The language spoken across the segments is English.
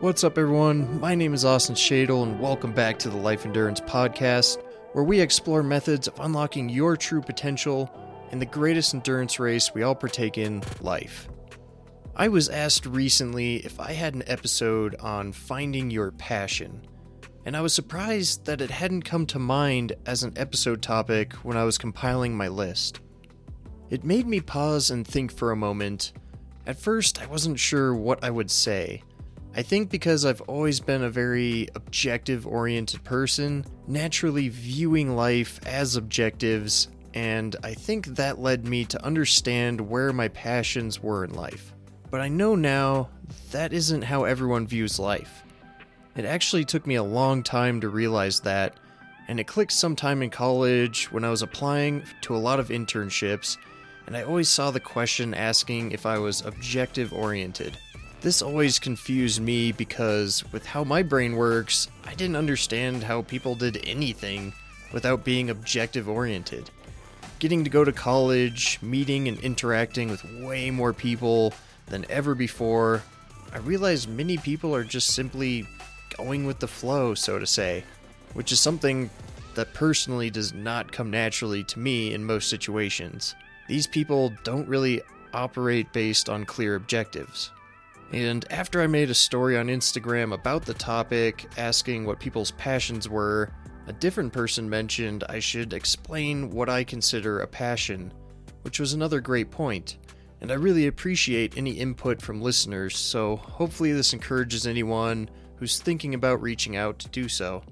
What's up, everyone? My name is Austin Shadle, and welcome back to the Life Endurance Podcast, where we explore methods of unlocking your true potential in the greatest endurance race we all partake in life. I was asked recently if I had an episode on finding your passion, and I was surprised that it hadn't come to mind as an episode topic when I was compiling my list. It made me pause and think for a moment. At first, I wasn't sure what I would say I think because I've always been a very objective oriented person, naturally viewing life as objectives, and I think that led me to understand where my passions were in life. But I know now that isn't how everyone views life. It actually took me a long time to realize that, and it clicked sometime in college when I was applying to a lot of internships, and I always saw the question asking if I was objective oriented. This always confused me because, with how my brain works, I didn't understand how people did anything without being objective oriented. Getting to go to college, meeting and interacting with way more people than ever before, I realized many people are just simply going with the flow, so to say, which is something that personally does not come naturally to me in most situations. These people don't really operate based on clear objectives. And after I made a story on Instagram about the topic, asking what people's passions were, a different person mentioned I should explain what I consider a passion, which was another great point. And I really appreciate any input from listeners, so hopefully this encourages anyone who's thinking about reaching out to do so.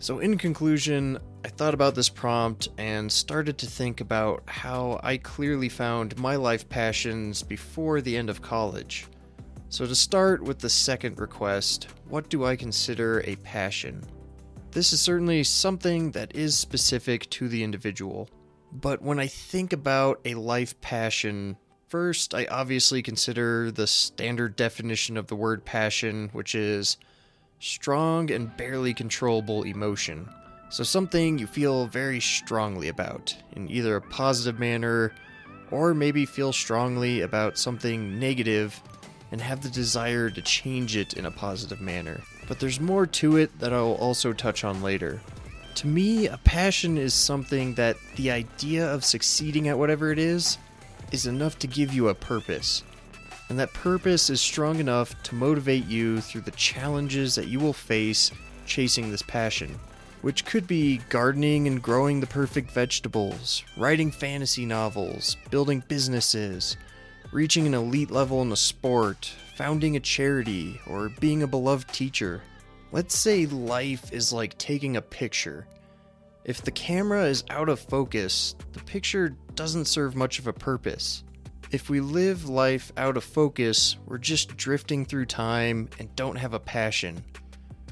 So, in conclusion, I thought about this prompt and started to think about how I clearly found my life passions before the end of college. So, to start with the second request, what do I consider a passion? This is certainly something that is specific to the individual. But when I think about a life passion, first I obviously consider the standard definition of the word passion, which is strong and barely controllable emotion. So, something you feel very strongly about, in either a positive manner, or maybe feel strongly about something negative and have the desire to change it in a positive manner. But there's more to it that I'll also touch on later. To me, a passion is something that the idea of succeeding at whatever it is is enough to give you a purpose. And that purpose is strong enough to motivate you through the challenges that you will face chasing this passion, which could be gardening and growing the perfect vegetables, writing fantasy novels, building businesses, reaching an elite level in a sport, founding a charity, or being a beloved teacher. Let's say life is like taking a picture. If the camera is out of focus, the picture doesn't serve much of a purpose. If we live life out of focus, we're just drifting through time and don't have a passion.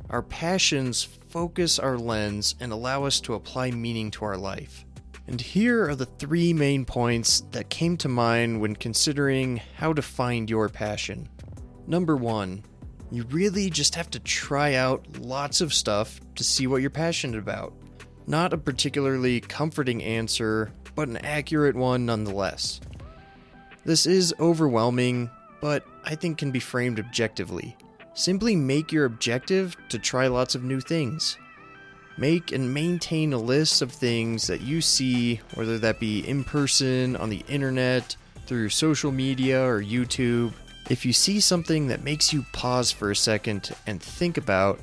Our passions focus our lens and allow us to apply meaning to our life. And here are the three main points that came to mind when considering how to find your passion. Number one, you really just have to try out lots of stuff to see what you're passionate about. Not a particularly comforting answer, but an accurate one nonetheless. This is overwhelming, but I think can be framed objectively. Simply make your objective to try lots of new things. Make and maintain a list of things that you see, whether that be in person, on the internet, through social media, or YouTube. If you see something that makes you pause for a second and think about,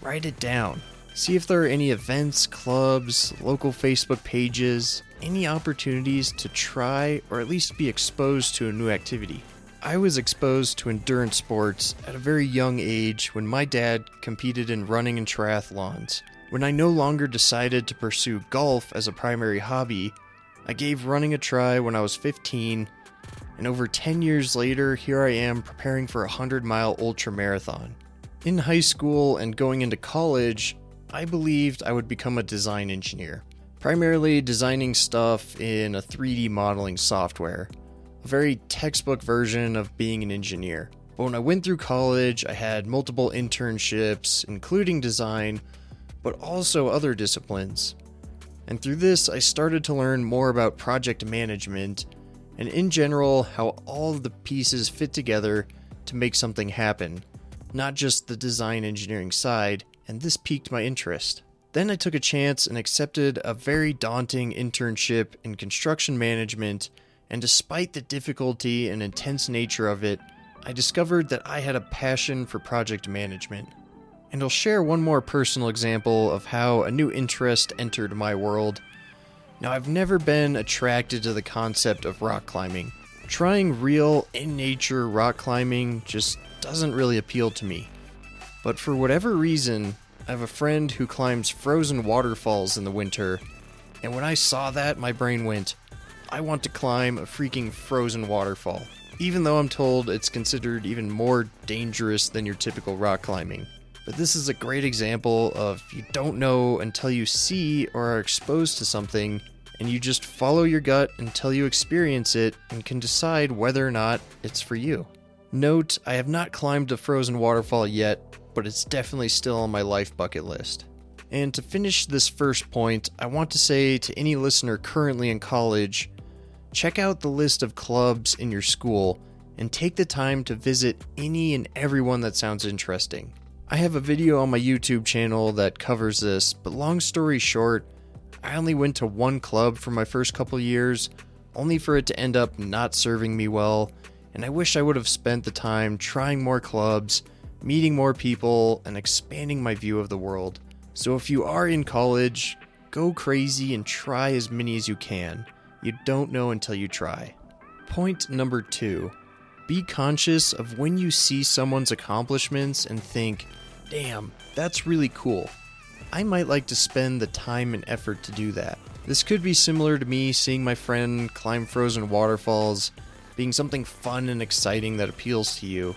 write it down. See if there are any events, clubs, local Facebook pages, any opportunities to try or at least be exposed to a new activity. I was exposed to endurance sports at a very young age when my dad competed in running and triathlons. When I no longer decided to pursue golf as a primary hobby, I gave running a try when I was 15, and over 10 years later, here I am preparing for a 100 mile ultra marathon. In high school and going into college, I believed I would become a design engineer, primarily designing stuff in a 3D modeling software, a very textbook version of being an engineer. But when I went through college, I had multiple internships, including design, but also other disciplines. And through this, I started to learn more about project management and, in general, how all the pieces fit together to make something happen, not just the design engineering side, and this piqued my interest. Then I took a chance and accepted a very daunting internship in construction management, and despite the difficulty and intense nature of it, I discovered that I had a passion for project management. And I'll share one more personal example of how a new interest entered my world. Now, I've never been attracted to the concept of rock climbing. Trying real, in nature rock climbing just doesn't really appeal to me. But for whatever reason, I have a friend who climbs frozen waterfalls in the winter, and when I saw that, my brain went, I want to climb a freaking frozen waterfall, even though I'm told it's considered even more dangerous than your typical rock climbing. But this is a great example of you don't know until you see or are exposed to something, and you just follow your gut until you experience it and can decide whether or not it's for you. Note, I have not climbed a frozen waterfall yet, but it's definitely still on my life bucket list. And to finish this first point, I want to say to any listener currently in college check out the list of clubs in your school and take the time to visit any and everyone that sounds interesting. I have a video on my YouTube channel that covers this, but long story short, I only went to one club for my first couple years, only for it to end up not serving me well, and I wish I would have spent the time trying more clubs meeting more people, and expanding my view of the world. So if you are in college, go crazy and try as many as you can. You don't know until you try. Point number two be conscious of when you see someone's accomplishments and think, damn, that's really cool. I might like to spend the time and effort to do that. This could be similar to me seeing my friend climb frozen waterfalls, being something fun and exciting that appeals to you.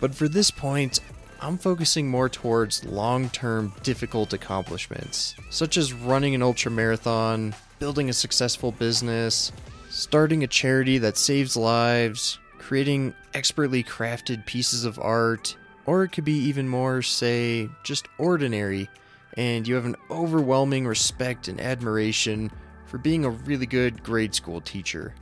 But for this point, I'm focusing more towards long term difficult accomplishments, such as running an ultra marathon, building a successful business, starting a charity that saves lives, creating expertly crafted pieces of art, or it could be even more, say, just ordinary, and you have an overwhelming respect and admiration for being a really good grade school teacher.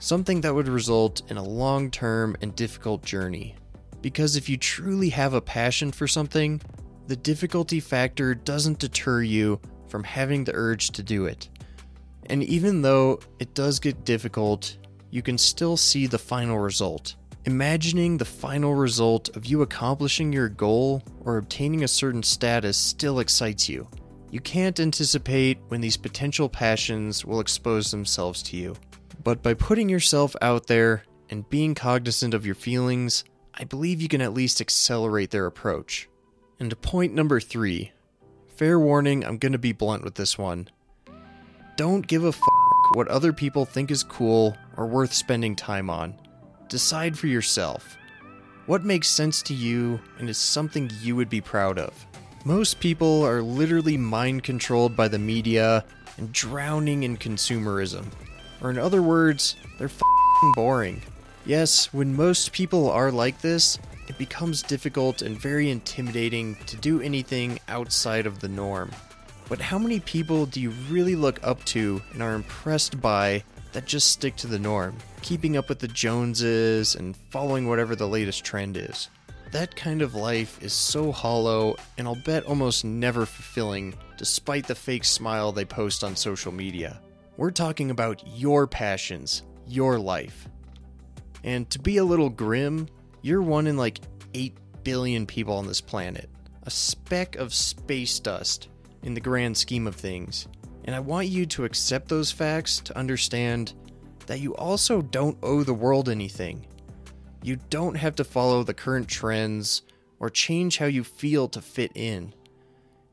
Something that would result in a long term and difficult journey. Because if you truly have a passion for something, the difficulty factor doesn't deter you from having the urge to do it. And even though it does get difficult, you can still see the final result. Imagining the final result of you accomplishing your goal or obtaining a certain status still excites you. You can't anticipate when these potential passions will expose themselves to you. But by putting yourself out there and being cognizant of your feelings, I believe you can at least accelerate their approach. And point number three fair warning, I'm to be blunt with this one. Don't give a f what other people think is cool or worth spending time on. Decide for yourself. What makes sense to you and is something you would be proud of? Most people are literally mind controlled by the media and drowning in consumerism. Or, in other words, they're boring. Yes, when most people are like this, it becomes difficult and very intimidating to do anything outside of the norm. But how many people do you really look up to and are impressed by that just stick to the norm, keeping up with the Joneses and following whatever the latest trend is? That kind of life is so hollow and I'll bet almost never fulfilling, despite the fake smile they post on social media. We're talking about your passions, your life. And to be a little grim, you're one in like 8 billion people on this planet. A speck of space dust in the grand scheme of things. And I want you to accept those facts to understand that you also don't owe the world anything. You don't have to follow the current trends or change how you feel to fit in.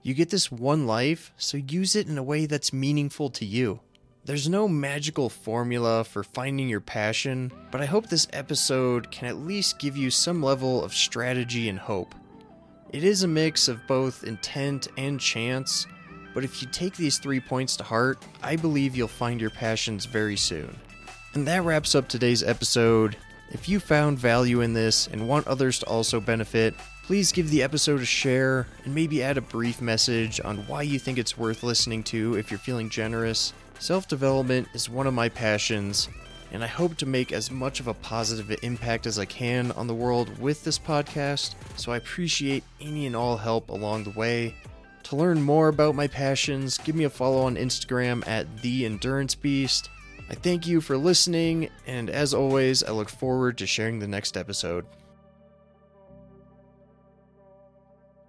You get this one life, so use it in a way that's meaningful to you. There's no magical formula for finding your passion, but I hope this episode can at least give you some level of strategy and hope. It is a mix of both intent and chance, but if you take these three points to heart, I believe you'll find your passions very soon. And that wraps up today's episode. If you found value in this and want others to also benefit, please give the episode a share and maybe add a brief message on why you think it's worth listening to if you're feeling generous. Self development is one of my passions, and I hope to make as much of a positive impact as I can on the world with this podcast, so I appreciate any and all help along the way. To learn more about my passions, give me a follow on Instagram at The Endurance Beast. I thank you for listening, and as always, I look forward to sharing the next episode.